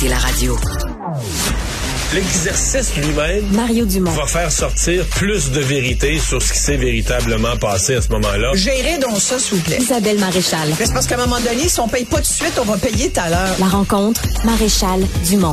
écoutez la radio. L'exercice lui-même Mario Dumont. va faire sortir plus de vérité sur ce qui s'est véritablement passé à ce moment-là. Gérez donc ça, s'il vous plaît. Isabelle Maréchal. Mais c'est parce qu'à un moment donné, si on paye pas tout de suite, on va payer tout à l'heure. La rencontre, Maréchal Dumont.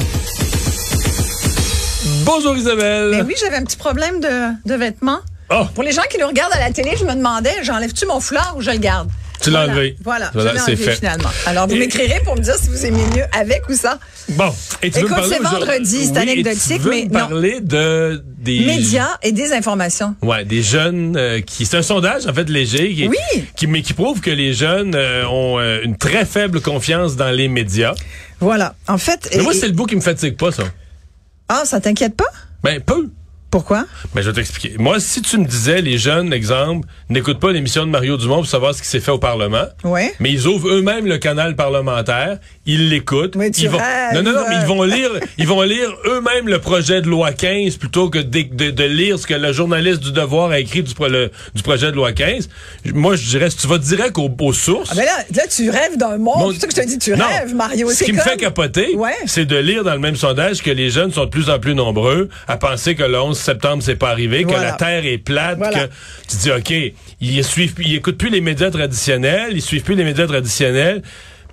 Bonjour Isabelle. Ben oui, j'avais un petit problème de, de vêtements. Oh, Pour les gens qui nous regardent à la télé, je me demandais, j'enlève-tu mon foulard ou je le garde? Tu l'as enlevé. Voilà, Voilà, je l'ai c'est enlevé fait. finalement. Alors, vous Et- m'écrirez pour me dire si vous aimez mieux avec ou sans. bon. Et tu Écoute, c'est vendredi, c'est Oui, et anecdotique, mais non. parler de des Médias et désinformation. Ouais, des jeunes euh, qui c'est un sondage en fait léger qui, Oui. qui mais qui prouve que les jeunes euh, ont euh, une très faible confiance dans les médias. Voilà. En fait. Mais moi et- c'est le bout qui me fatigue pas ça. Ah, ça t'inquiète pas? Ben peu. Pourquoi? Mais je vais t'expliquer. Moi, si tu me disais, les jeunes, exemple, n'écoutent pas l'émission de Mario Dumont pour savoir ce qui s'est fait au Parlement, Ouais. mais ils ouvrent eux-mêmes le canal parlementaire, ils l'écoutent. Mais tu ils vont... rêves. Non, non, non, mais ils vont lire, ils vont lire eux-mêmes le projet de loi 15 plutôt que de, de- de lire ce que le journaliste du Devoir a écrit du, pro- le- du projet de loi 15. Moi, je dirais, si tu vas direct aux, aux sources. Ah, ben là, là, tu rêves d'un monde. Mon- C'est ça que je te dis, tu Non. rêves, Mario. Ce qui me fait capoter, Ouais. c'est de lire dans le même sondage que les jeunes sont de plus en plus nombreux à penser que le 11 septembre, c'est pas arrivé, que la Terre est plate, Voilà. que tu dis, OK, ils suivent, ils écoutent plus les médias traditionnels, ils suivent plus les médias traditionnels,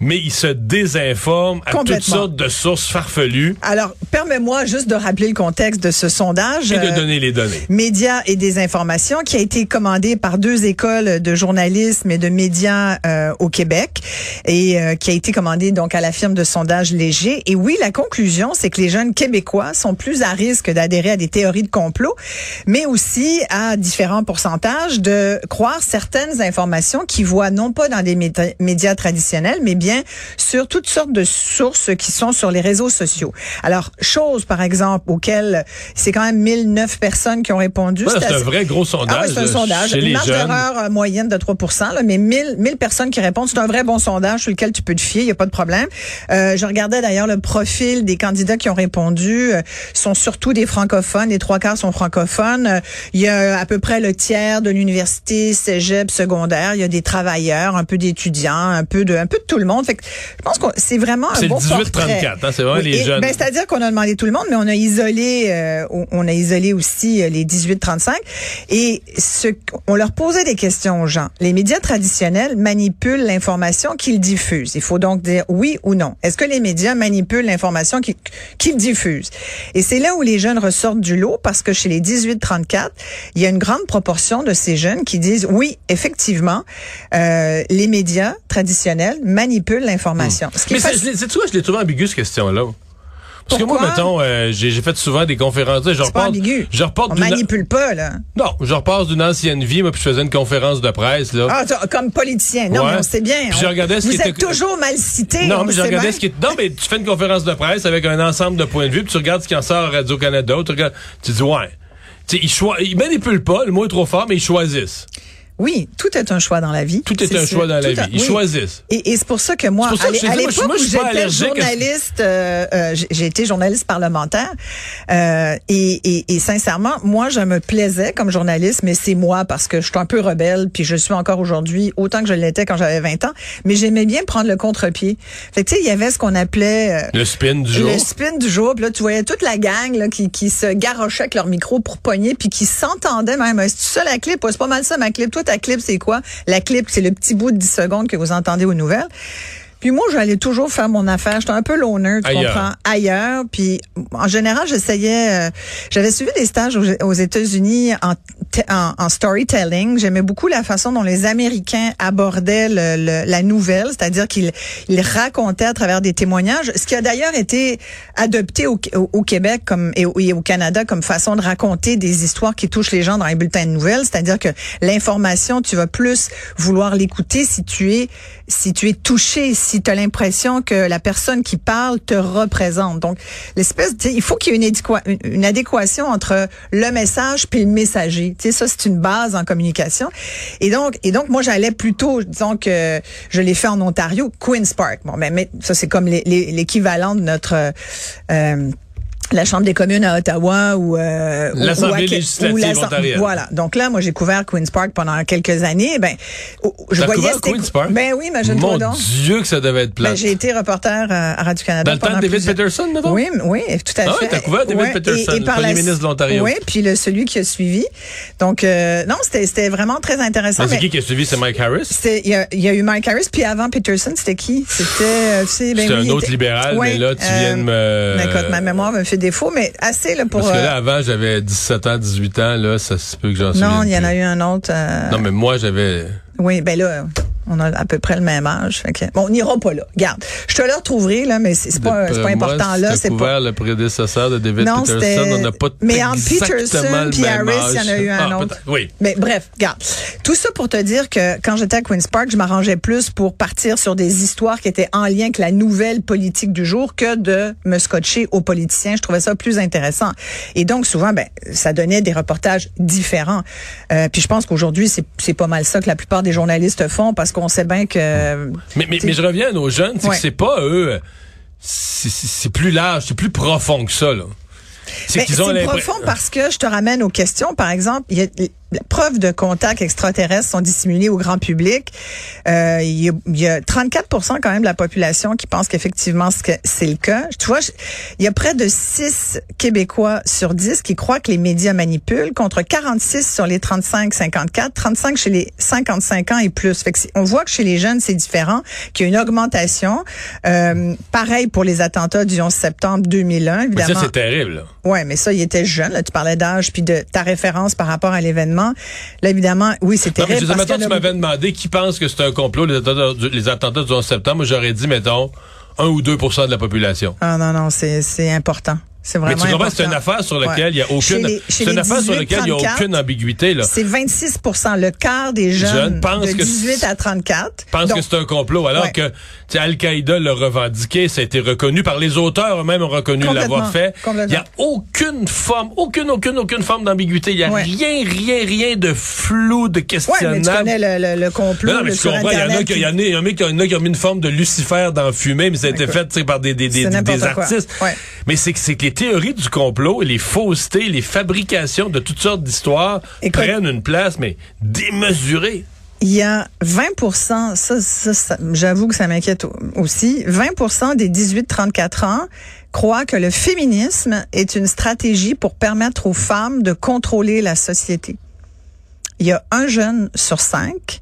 mais ils se désinforment à toutes sortes de sources farfelues Alors, permets-moi juste de rappeler le contexte de ce sondage. et de Euh, donner les données. Médias et des informations qui a été commandé par deux écoles de journalisme et de médias euh, au Québec et euh, qui a été commandé donc à la firme de sondage Léger. Et oui, la conclusion, c'est que les jeunes Québécois sont plus à risque d'adhérer à des théories de complot, mais aussi à différents pourcentages de croire certaines informations qu'ils voient non pas dans des médias traditionnels, mais bien sur toutes sortes de sources qui sont sur les réseaux sociaux. Alors, chose par exemple auquel c'est quand même 1009 personnes qui ont répondu. Ouais, c'est un vrai gros sondage. ah oui, c'est un là, sondage. Chez Une marge d'erreur euh, moyenne de 3 là, mais 1000, 1000 personnes qui répondent. C'est un vrai bon sondage sur lequel tu peux te fier, il n'y a pas de problème. Euh, je regardais d'ailleurs le profil des candidats qui ont répondu. euh, sont surtout des francophones. Les trois quarts sont francophones. Euh, il y a à peu près le tiers de l'université, cégep, secondaire. Il y a des travailleurs, un peu d'étudiants, un peu de, un peu de tout le monde. Fait que je pense que c'est vraiment un bon 18-34, portrait. hein, c'est vraiment les et, jeunes. ben, c'est-à-dire qu'on a demandé tout le monde, mais on a isolé, euh, on- a isolé aussi euh, les 18-35. Et ce, on leur posait des questions aux gens. Les médias traditionnels manipulent l'information qu'ils diffusent. Il faut donc dire oui ou non. Est-ce que les médias manipulent l'information qu'ils qu'ils diffusent? Et c'est là où les jeunes ressortent du lot parce que chez les 18-34, il y a une grande proportion de ces jeunes qui disent oui, effectivement, euh, les médias traditionnels manipulent l'information. Qui Mais est c'est, vois, je l'ai trouvé ambigu, cette question-là? Parce que moi, mettons, euh, j'ai, fait souvent des conférences. Je repars, ambigu. je repars On manipule pas, là. Non, je repars d'une ancienne vie, moi, puis je faisais une conférence de presse, là. Ah, comme politicien. Non, Ouais. mais on sait bien. Puis je regardais ce Vous qui êtes était- toujours mal cité. non, on mais je regardais bien. ce qui est. Non, mais tu fais une conférence de presse avec un ensemble de points de vue, puis tu regardes ce qui en sort à Radio-Canada, tu regardes, tu dis, ouais. Tu sais, ils, choi- ils manipulent pas, le mot est trop fort, mais ils choisissent. Oui, tout est un choix dans la vie. Tout est un sûr. choix dans la vie. Ils oui. choisissent. Et, et c'est pour ça que moi, ça à que l'époque où j'étais journaliste, euh, euh, j'ai- été journaliste parlementaire, euh, et, et, et sincèrement, moi, je me plaisais comme journaliste, mais c'est moi parce que je suis un peu rebelle, puis je suis encore aujourd'hui autant que je l'étais quand j'avais 20 ans, mais j'aimais bien prendre le contre-pied. Fait que tu sais, il y avait ce qu'on appelait euh, Le spin du jour. le spin du jour, puis là, tu voyais toute la gang là, qui, qui se garochait avec leur micro pour pogner, puis qui s'entendait même. C'est ça la clip? Ouais, c'est pas mal ça, ma clip. Toi, ta clip, c'est quoi? La clip, c'est le petit bout de 10 secondes que vous entendez aux nouvelles. Puis moi, j'allais toujours faire mon affaire. J'étais un peu loner, tu Ailleurs. comprends, ailleurs. Puis en général, j'essayais. euh, J'avais suivi des stages aux, aux États-Unis en, t- en, en storytelling. J'aimais beaucoup la façon dont les Américains abordaient le- le- la nouvelle, c'est-à-dire qu'ils ils racontaient à travers des témoignages, ce qui a d'ailleurs été adopté au, au- au Québec comme et au, et au Canada comme façon de raconter des histoires qui touchent les gens dans les bulletins de nouvelles, c'est-à-dire que l'information, tu vas plus vouloir l'écouter si tu es si tu es touché, si tu as l'impression que la personne qui parle te représente. Donc l'espèce, il faut qu'il y ait une, adéqua- une- une adéquation entre le message puis le messager. Tu sais, ça c'est une base en communication. Et donc et donc moi j'allais plutôt, disons que je l'ai fait en Ontario, Queens Park. Bon, mais, mais ça c'est comme l'équivalent de notre euh, la Chambre des communes à Ottawa ou euh, L'Assemblée législative ou l'Assemblée- ontarienne. Voilà. Donc là, moi, j'ai couvert Queens Park pendant quelques années. Ben, oh, je voyais couvert Queen's Park? Ben oui, imagine-toi Mon donc. Dieu que ça devait être plat. Ben, j'ai été reporter euh, à Radio-Canada. Dans le temps de David plusieurs- Peterson, mettons? Oui, oui, tout à Ah fait. ouais, t'as couvert David Peterson, le par premier la- ministre de l'Ontario. Oui, puis le, celui qui a suivi. Donc, euh, non, c'était vraiment très intéressant. Mais c'est qui qui a suivi? C'est Mike Harris? Il y, a- il y a eu Mike Harris, puis avant Peterson, c'était qui? C'était, euh, tu sais, ben C'était oui, un autre était- libéral, Ouais, mais là, tu euh, viens de me... ben, écoute, ma mémoire me fait défaut, mais assez là, pour... Parce que là, euh, avant, j'avais 17 ans, 18 ans, là, ça se peut que j'en non, il y en a eu un autre. euh, Non, mais moi, j'avais... Oui, ben là, on a à peu près le même âge. Fait que, bon, on n'ira pas là. Garde, je te le retrouverai, là, mais c'est pas, pas moi, important là. C'est pas. le prédécesseur de David Non, Peterson, c'était. on n'a pas Mais entre Peterson même Harris, il y en a eu un Ah, autre. Oui. Mais bref, regarde. Tout ça pour te dire que quand j'étais à Queen's Park, je m'arrangeais plus pour partir sur des histoires qui étaient en lien avec la nouvelle politique du jour que de me scotcher aux politiciens. Je trouvais ça plus intéressant. Et donc, souvent, ben, ça donnait des reportages différents. Euh, puis je pense qu'aujourd'hui, c'est c'est pas mal ça que la plupart des journalistes font parce qu'on sait bien que... Mais, mais, mais je reviens à nos jeunes, c'est Ouais. que c'est pas eux... C'est plus large, c'est plus profond que ça, là. C'est l'impression... profond parce que je te ramène aux questions. Par exemple, il y a la preuve de contacts extraterrestres sont dissimulées au grand public. Euh, il, y a, il y a 34 quand même de la population qui pense qu'effectivement ce que- c'est le cas. Tu vois, je- il y a près de 6 Québécois sur 10 qui croient que les médias manipulent, contre 46 sur les 35-54, 35 chez les 55 ans et plus. Fait que on voit que chez les jeunes, c'est différent, qu'il y a une augmentation. Euh, pareil pour les attentats du 11 septembre 2001, Mais évidemment. ça, c'est terrible, là. Ouais, mais ça, il était jeune. Là, tu parlais d'âge puis de ta référence par rapport à l'événement. Là, évidemment, oui, Non, mais terrible. je sais, parce y tu m'avais demandé qui pense que c'est un complot, les attentats, du- les attentats du 11 septembre. J'aurais dit, mettons, 1 ou 2% de la population. Ah non, non, c'est important. C'est Mais vraiment tu comprends, c'est une affaire sur Ouais. laquelle il y a Chez aucune, c'est une affaire sur laquelle il y a 18-34, aucune ambiguïté, là. C'est 26% Le quart des jeunes, de que 18 c'est- à 34. pense Donc, que c'est un complot, alors Ouais. que Al-Qaïda l'a revendiqué, ça a été reconnu par les auteurs eux-mêmes ont reconnu l'avoir fait. Il n'y a aucune forme, aucune, aucune, aucune forme d'ambiguïté. Il n'y a Ouais. rien, rien, rien de flou, de ouais, questionnable. mais tu connais le, le, le complot Non, non, mais le tu comprends, il y en a qui, il y en a, il y en a qui, il y en a qui ont mis une forme de Lucifer dans Fumée, mais ça a été fait par des, des, des, des artistes. Ouais. Mais c'est que, c'est que les théories du complot, et les faussetés, les fabrications de toutes sortes d'histoires prennent une place, mais démesurée. Il y a 20 ça, ça, ça- j'avoue que ça m'inquiète au- aussi, 20 des 18-34 ans croient que le féminisme est une stratégie pour permettre aux femmes de contrôler la société. Il y a un jeune sur cinq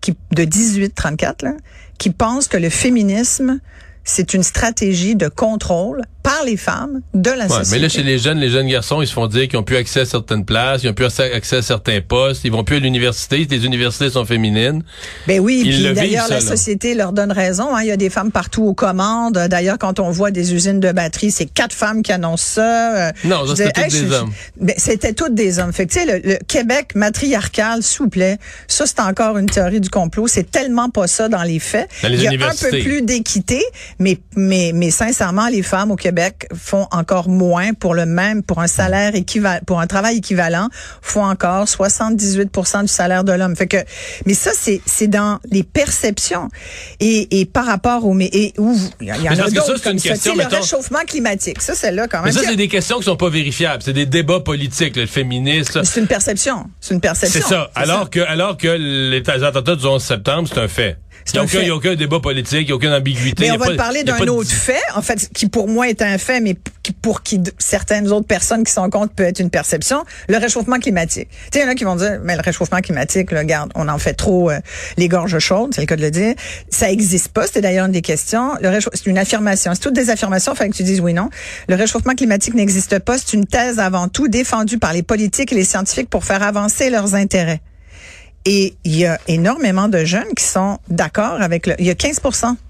qui, de 18-34 là, qui pense que le féminisme, c'est une stratégie de contrôle par les femmes de la Ouais, société. mais là, chez les jeunes, les jeunes garçons, ils se font dire qu'ils ont plus accès à certaines places, ils ont plus accès à certains postes, ils vont plus à l'université, les universités sont féminines. Ben oui, Ils puis d'ailleurs, la société leur donne raison. hein. Il y a des femmes partout aux commandes. D'ailleurs, quand on voit des usines de batterie, c'est quatre femmes qui annoncent ça. Euh, Non, c'était toutes des je- hommes. ben, c'était toutes des hommes. Fait que, tu sais, le, le Québec matriarcal, s'il vous plaît, ça, c'est encore une théorie du complot. C'est tellement pas ça dans les faits. Dans les Il y a un peu plus d'équité, mais, mais, mais sincèrement, les femmes au Québec font encore moins pour le même, pour un salaire équivalent, pour un travail équivalent, font encore 78% du salaire de l'homme. Fait que, mais ça, c'est, c'est dans les perceptions. Et, et par rapport au, mais, et où, il y en Mais a d'autres c'est une comme ça. question, sais, le mettons- réchauffement climatique. Ça, c'est là quand Mais même. ça, c'est des questions qui sont pas vérifiables. C'est des débats politiques, le féminisme. C'est une perception. C'est une perception. C'est ça. Alors que, alors que les attentats du 11 septembre, c'est un fait. Il n'y a, un aucun- fait. il y a aucun débat politique, il n'y a aucune ambiguïté. Mais on va pas- te parler d'un de- autre fait, en fait, qui pour moi est un fait, mais qui, pour qui certaines autres personnes qui sont contre peut être une perception, le réchauffement climatique. Tu sais, il y en a qui vont dire, mais le réchauffement climatique, là, regarde, on en fait trop euh, les gorges chaudes, c'est le cas de le dire. Ça existe pas, c'était d'ailleurs une des questions. Le c'est une affirmation. C'est toutes des affirmations, il fallait que tu dises oui, non. Le réchauffement climatique n'existe pas, c'est une thèse avant tout défendue par les politiques et les scientifiques pour faire avancer leurs intérêts. Et il y a énormément de jeunes qui sont d'accord avec le. Il y a 15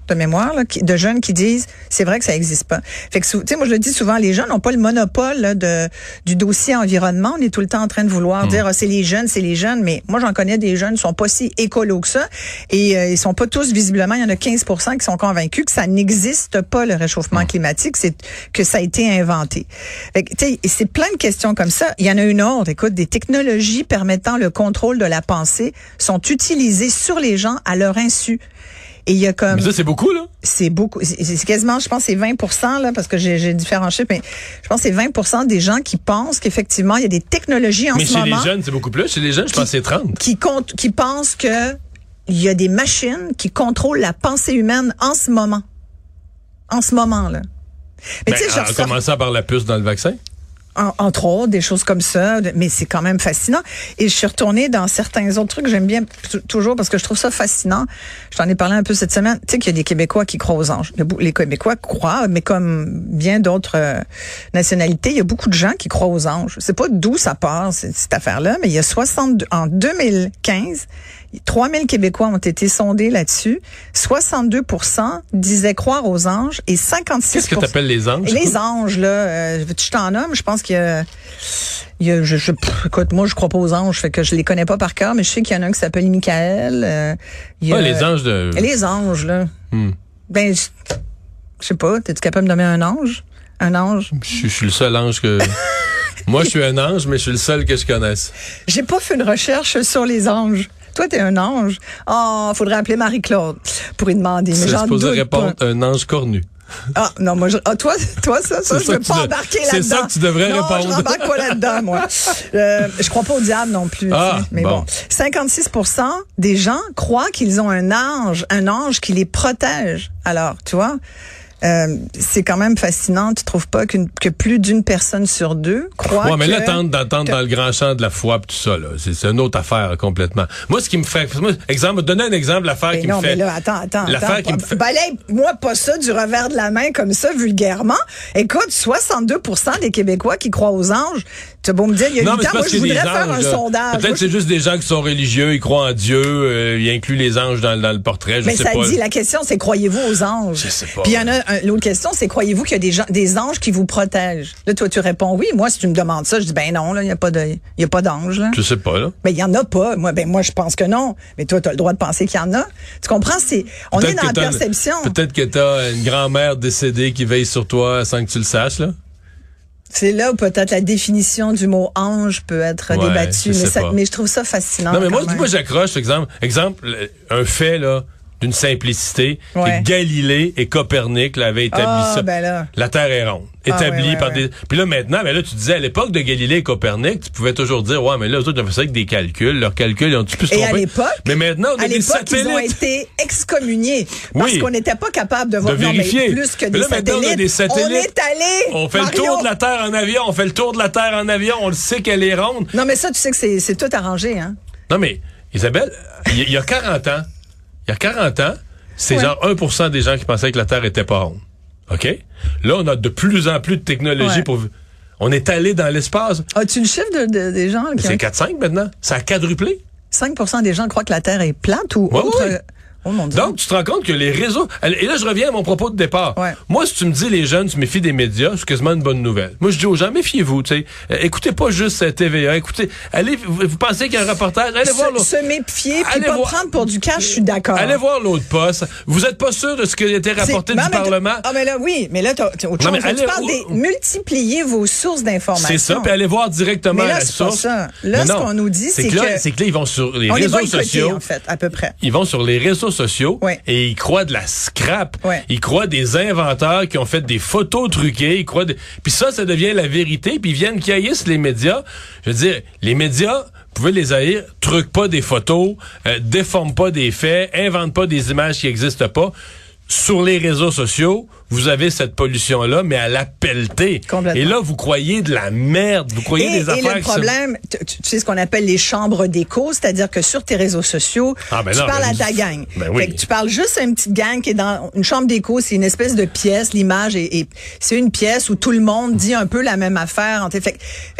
de mémoire là, qui- de jeunes qui disent c'est vrai que ça n'existe pas. Fait que tu sais moi je le dis souvent les jeunes n'ont pas le monopole là, de du dossier environnement. On est tout le temps en train de vouloir dire Ah, c'est les jeunes, c'est les jeunes, mais moi j'en connais des jeunes qui sont pas si écolos que ça et euh, ils sont pas tous visiblement. Il y en a 15 qui sont convaincus que ça n'existe pas le réchauffement climatique, c'est que ça a été inventé. Fait que, tu sais, c'est plein de questions comme ça. Il y en a une autre. Écoute, des technologies permettant le contrôle de la pensée sont utilisées sur les gens à leur insu. Et il y a comme Mais ça, c'est beaucoup, là. c'est beaucoup, c'est quasiment, je pense, c'est 20% là, parce que j'ai différents chiffres, mais je pense que c'est 20% des gens qui pensent qu'effectivement, il y a des technologies en Mais ce chez moment les jeunes, c'est beaucoup plus. Chez les jeunes, je pense que c'est 30. qui comptent, qui pensent que il y a des machines qui contrôlent la pensée humaine en ce moment. En ce moment, là. Mais Ben, tu sais, je en commençant par la puce dans le vaccin. En- entre autres, des choses comme ça, mais c'est quand même fascinant. Et je suis retournée dans certains autres trucs j'aime bien toujours parce que je trouve ça fascinant. Je t'en ai parlé un peu cette semaine. Tu sais qu'il y a des Québécois qui croient aux anges. Les Québécois croient, mais comme bien d'autres euh, nationalités, il y a beaucoup de gens qui croient aux anges. C'est pas d'où ça part, cette affaire-là, mais il y a 62, en 2015, 3000 Québécois ont été sondés là-dessus. 62% disaient croire aux anges et 56% Qu'est-ce que tu appelles les anges? les anges, là, euh, je t'en nomme? Je pense qu'il y a, il y a je, je- pff, écoute, moi, je crois pas aux anges, fait que je les connais pas par cœur, mais je sais qu'il y en a un qui s'appelle Michael. euh, il y a- Ouais, les anges de. Les anges, là. Hmm. Ben, je je sais pas, t'es-tu capable de nommer un ange? Un ange? Je, suis- je suis le seul ange que. Moi, je suis un ange, mais je suis le seul que je connaisse. J'ai pas fait une recherche sur les anges. Toi, t'es un ange. Oh, faudrait appeler Marie-Claude pour y demander. C'est supposé répondre pas. un ange cornu. Ah, non, moi, je, ah, toi, toi, ça, ça, C'est je veux pas embarquer c'est là-dedans. ça que tu devrais non, répondre. je rembarque pas là-dedans, moi. Euh, je crois pas au diable non plus. Ah, mais bon. bon. 56% des gens croient qu'ils ont un ange, un ange qui les protège. Alors, tu vois, euh, c'est quand même fascinant. Tu trouves pas qu'une, que plus d'une personne sur deux croit Ouais, mais que... là, tente d'entendre dans le grand champ de la foi tout ça, là. C'est, une autre affaire, complètement. Moi, ce qui me fait, moi, exemple, donner un exemple, l'affaire Mais qui non, me fait. mais là, attends, attends. L'affaire qui me fait- Balaye, moi, pas ça du revers de la main comme ça, vulgairement. Écoute, 62% des Québécois qui croient aux anges. Tu as beau me dire, il y a Non, huit mais c'est ans, moi, je voudrais faire un anges, sondage. Peut-être je- c'est juste des gens qui sont religieux, ils croient en Dieu, euh, ils incluent les anges dans, dans le portrait, je Mais sais ça pas. dit, la question, c'est croyez-vous aux anges? Je sais pas. Puis il y en a, un- l'autre question, c'est croyez-vous qu'il y a des, gens, des anges qui vous protègent? Là, toi, tu réponds oui. Moi, si tu me demandes ça, je dis, ben non, là, il n'y a pas de, il y a pas d'ange, là. Je sais pas, là. Mais il y en a pas. Moi, ben moi, je pense que non. Mais toi, tu as le droit de penser qu'il y en a. Tu comprends? C'est, on est dans la que perception. Peut-être que t'as une grand-mère décédée qui veille sur toi sans que tu le saches, là. C'est là où peut-être la définition du mot ange peut être Ouais, débattue. Mais, ça- je trouve ça fascinant. Non, mais moi, moi j'accroche, exemple, exemple, le- un fait, là, d'une simplicité, Ouais. que Galilée et Copernic l'avaient établi Ah, ça. ben là. La Terre est ronde. Ah, Établi ouais, par des. Puis là, maintenant, ben là, tu disais, à l'époque de Galilée et Copernic, tu pouvais toujours dire, ouais, mais là, eux autres, ils ont fait ça avec des calculs. Leurs calculs, ils ont-tu pu se Et à l'époque, Mais maintenant, on a à des l'époque, ils ont satellites. été excommuniés parce Oui. qu'on n'était pas capable de voir De non, mais vérifier. plus que Mais des, là, satellites. on a des satellites. On est allé. On fait le tour de la Terre en avion, on fait le tour de la Terre en avion, on le sait qu'elle est ronde. Non, mais ça, tu sais que c'est, tout arrangé, hein. Non, mais, Isabelle, il y, il y a 40 ans, il y a 40 ans, c'est Ouais. genre 1% des gens qui pensaient que la Terre était pas ronde. OK? Là, on a de plus en plus de technologie Ouais. pour... On est allé dans l'espace. As-tu le chiffre de, de- des gens? Qui C'est 4-5 maintenant. Ça a quadruplé. 5% des gens croient que la Terre est plate ou Ouais, autre. ouais. Oh. Donc, tu te rends compte que les réseaux... Et là, je reviens à mon propos de départ. Ouais. Moi, si tu me dis les jeunes se méfient des médias, c'est quasiment une bonne nouvelle. Moi, je dis aux gens, méfiez-vous, tu sais. Euh, écoutez pas juste euh, TVA. Écoutez, allez, vous, vous pensez qu'il y a un reportage, allez voir l'autre. se méfier puis Allez pas voir- prendre pour du cash, je suis d'accord. Allez voir l'autre poste. Vous êtes pas sûr de ce qui a été rapporté Non, du Parlement? Ah, mais là, oui, mais là, t'as t'as autre Non, chose. Là, tu allez- parles des multiplier vos sources d'informations. C'est ça, puis allez voir directement Mais là, la c'est pas source. ça. Là, ce qu'on nous dit, c'est que, là, c'est que là, ils vont sur les réseaux sociaux. en fait, à peu près. Ils vont sur les réseaux sociaux Ouais. et ils croient de la scrap. Ouais. Ils croient des inventeurs qui ont fait des photos truquées. Ils croient. des- Puis ça, ça devient la vérité. Puis ils viennent qui haïssent les médias. Je veux dire, les médias, vous pouvez les haïr, truquent pas des photos, euh, déforment pas des faits, inventent pas des images qui n'existent pas. Sur les réseaux sociaux, vous avez cette pollution-là, mais à la pelletée. Et là, vous croyez de la merde. Vous croyez Et, des et affaires le qui sont- problème, tu, tu- tu sais ce qu'on appelle les chambres d'écho, c'est-à-dire que sur tes réseaux sociaux, Ah, ben tu non, parles ben, à ta gang. ben oui. Fait que tu parles juste à une petite gang qui est dans une chambre d'écho, c'est une espèce de pièce, l'image est- c'est une pièce où tout le monde dit un peu la même affaire. Fait, fait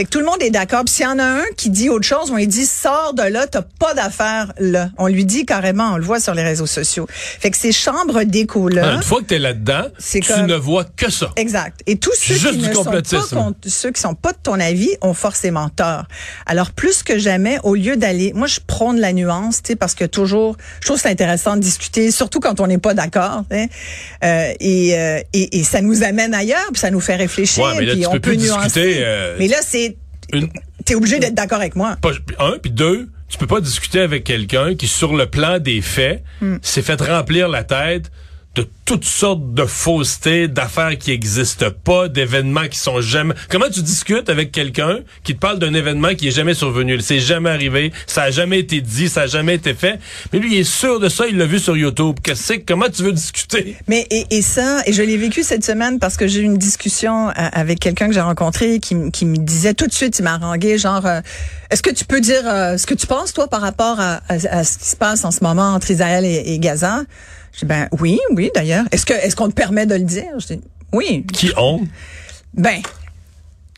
que tout le monde est d'accord. Puis s'il y en a un qui dit autre chose, on lui dit sors de là, t'as pas d'affaires là. On lui dit carrément, on le voit sur les réseaux sociaux. Fait que ces chambres d'écho là. Ah, Une fois que t'es là-dedans, C'est tu comme- ne vois que ça. Exact. Et tous ceux Juste qui ne sont pas ceux qui sont pas de ton avis ont forcément tort. Alors plus que jamais, au lieu d'aller, moi je prône la nuance, tu sais, parce que toujours, je trouve que c'est intéressant de discuter, surtout quand on n'est pas d'accord. Euh, et, euh, et et ça nous amène ailleurs, puis ça nous fait réfléchir, Ouais, mais là, puis tu on peux peut plus nuancer. discuter, euh, mais là c'est, Une- t'es obligé d'être d'accord avec moi. Pas- un, puis deux, tu peux pas discuter avec quelqu'un qui, sur le plan des faits, Hmm. s'est fait remplir la tête de toutes sortes de faussetés, d'affaires qui existent pas, d'événements qui sont jamais... Comment tu discutes avec quelqu'un qui te parle d'un événement qui est jamais survenu? C'est jamais arrivé, ça a jamais été dit, ça a jamais été fait. Mais lui, il est sûr de ça, il l'a vu sur YouTube. Qu'est-ce que c'est? Comment tu veux discuter? Mais et, et ça, et je l'ai vécu cette semaine parce que j'ai eu une discussion euh, avec quelqu'un que j'ai rencontré qui, qui me disait tout de suite, il m'a harangué, genre, euh, est-ce que tu peux dire euh, ce que tu penses, toi, par rapport à, à- ce qui se passe en ce moment entre Israël et Gaza? Je dis, ben oui, oui, d'ailleurs. Est-ce que est-ce qu'on te permet de le dire? Je dis, oui. Qui ont? Ben,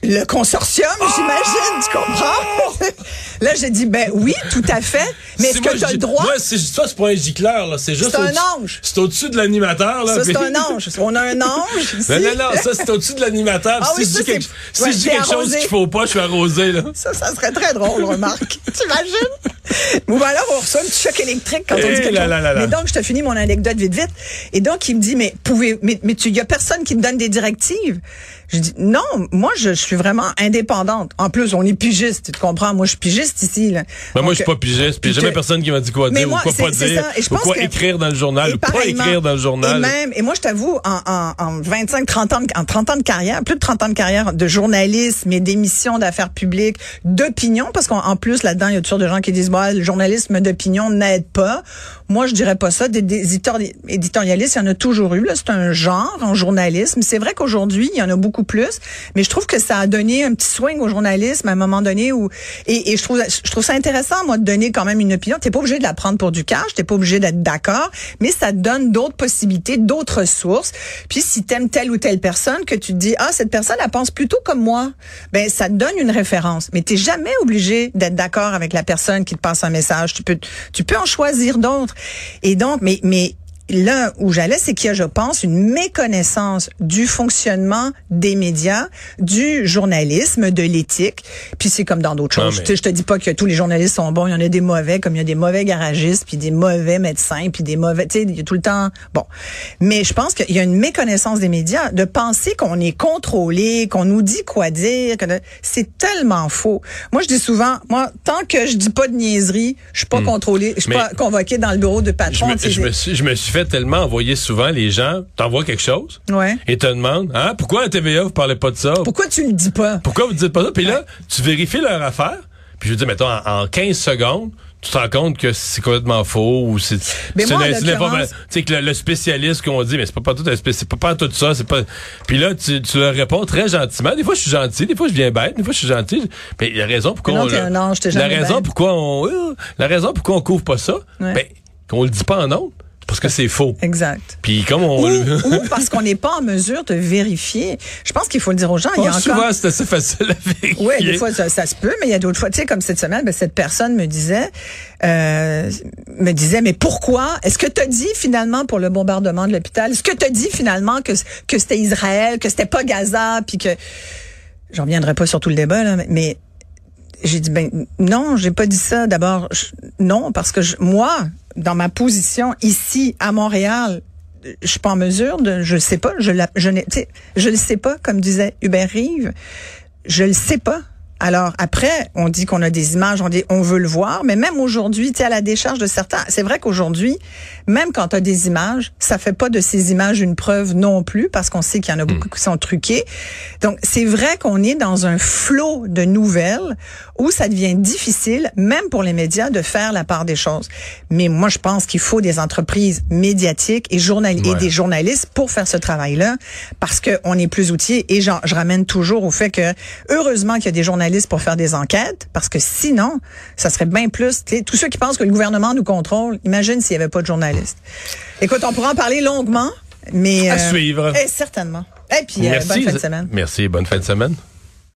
le consortium, j'imagine, tu comprends? Là, j'ai dit, ben oui, tout à fait. Mais est-ce que tu as le droit? Moi, c'est, ça, c'est pas un gicleur, là. C'est juste C'est un ange. C'est au-dessus de l'animateur, là. Ça, c'est un ange. On a un ange ici. Non, non, non, ça, c'est au-dessus de l'animateur. Ah si oui, je dis quelque, c'est- si ouais, je dis t'es quelque chose qu'il faut pas, je suis arrosé, là. Ça, ça serait très drôle, remarque. T'imagines? Ou ben alors, on reçoit un petit choc électrique quand on Eh dit quelque là chose. là là là. Mais donc, je te finis mon anecdote vite, vite. Et donc, il me dit, mais pouvez, mais, mais tu, y a personne qui te donne des directives. Je dis, non, moi, je, je suis vraiment indépendante. En plus, on est pigiste, tu comprends? Moi, je suis pigiste ici, là. Ben, moi, je suis pas pigiste, puis jamais personne qui m'a dit quoi dire moi, ou quoi pas dire. ça. Et je ou pense quoi que- écrire dans le journal, ou pas écrire dans le journal. Et même, et moi, je t'avoue, en, en, en 25, 30 ans, en 30 ans de carrière, plus de 30 ans de carrière de journalisme et d'émissions d'affaires publiques, d'opinion, parce qu'en en plus, là-dedans, il y a toutes sortes de gens qui disent, bah, le journalisme d'opinion n'aide pas. Moi, je dirais pas ça. Des, des éditori- éditorialistes, il y en a toujours eu, là. C'est un genre en journalisme. C'est vrai qu'aujourd'hui, il y en a beaucoup plus, mais je trouve que ça a donné un petit swing au journalisme à un moment donné où, et, et je trouve, je trouve ça intéressant, moi, de donner quand même une opinion. T'es pas obligé de la prendre pour du cash, t'es pas obligé d'être d'accord, mais ça donne d'autres possibilités, d'autres sources. Puis si t'aimes telle ou telle personne, que tu te dis, ah, cette personne, elle pense plutôt comme moi, ben, ça te donne une référence. Mais t'es jamais obligé d'être d'accord avec la personne qui te passe un message. Tu peux, tu peux en choisir d'autres. Et donc, mais, mais, Là où j'allais, c'est qu'il y a, je pense, une méconnaissance du fonctionnement des médias, du journalisme, de l'éthique. Puis c'est comme dans d'autres choses. mais- je te dis pas que tous les journalistes sont bons. Il y en a des mauvais, comme il y a des mauvais garagistes, puis des mauvais médecins, puis des mauvais. Tu sais, il y a tout le temps. Bon, mais je pense qu'il y a une méconnaissance des médias de penser qu'on est contrôlé, qu'on nous dit quoi dire. que C'est tellement faux. Moi, je dis souvent, moi, tant que je dis pas de niaiserie, je suis pas contrôlé, je suis Hmm. Mais- pas convoqué dans le bureau de Je patron. me, tu sais, je, me suis, je me suis fait tellement envoyer souvent les gens, t'envoies quelque chose Ouais. et te demandent, hein, pourquoi à TVA vous parlez pas de ça? Pourquoi tu le dis pas? Pourquoi vous dites pas ça? Puis là, tu vérifies leur affaire, puis je dire, mettons, en, en 15 secondes, tu te rends compte que c'est complètement faux ou c'est Mais c'est moi, tu sais que le, le spécialiste qu'on dit mais c'est pas pas tout un spé- c'est pas, pas tout ça c'est pas puis là tu, tu leur réponds très gentiment des fois je suis gentil des fois je viens bête des fois je suis gentil mais la raison pourquoi non, on ange, la raison pourquoi on euh, la raison pourquoi on couvre pas ça Ouais. ben qu'on le dit pas en ondes parce que c'est faux Exact. puis comme on Ou, le ou parce qu'on n'est pas en mesure de vérifier. Je pense qu'il faut le dire aux gens. il y a encore... souvent c'est assez facile à vérifier Oui, des fois ça, ça se peut, mais il y a d'autres fois, tu sais, comme cette semaine, ben, cette personne me disait, euh, me disait, mais pourquoi? Est-ce que tu as dit finalement pour le bombardement de l'hôpital? Est-ce que tu as dit finalement que que c'était Israël, que c'était pas Gaza, puis que j'en reviendrai pas sur tout le débat là, mais j'ai dit ben non, j'ai pas dit ça. D'abord, non, parce que moi, dans ma position ici à Montréal, je suis pas en mesure de, je sais pas, je la, je sais, je le sais pas, comme disait Hubert Rive, je le sais pas. Alors après, on dit qu'on a des images, on dit on veut le voir, mais même aujourd'hui, tu sais, à la décharge de certains, c'est vrai qu'aujourd'hui, même quand tu as des images, ça fait pas de ces images une preuve non plus, parce qu'on sait qu'il y en a beaucoup qui sont truquées. Donc c'est vrai qu'on est dans un flot de nouvelles où ça devient difficile, même pour les médias, de faire la part des choses. Mais moi, je pense qu'il faut des entreprises médiatiques et, journal et des journalistes pour faire ce travail-là, parce qu'on est plus outillés. Et genre, je ramène toujours au fait que, heureusement qu'il y a des journalistes pour faire des enquêtes, parce que sinon, ça serait bien plus... Tous ceux qui pensent que le gouvernement nous contrôle, imagine s'il n'y avait pas de journalistes. Écoute, on pourra en parler longuement, mais... À suivre. eh, certainement. Et puis, euh, merci bonne fin de semaine. merci bonne fin de semaine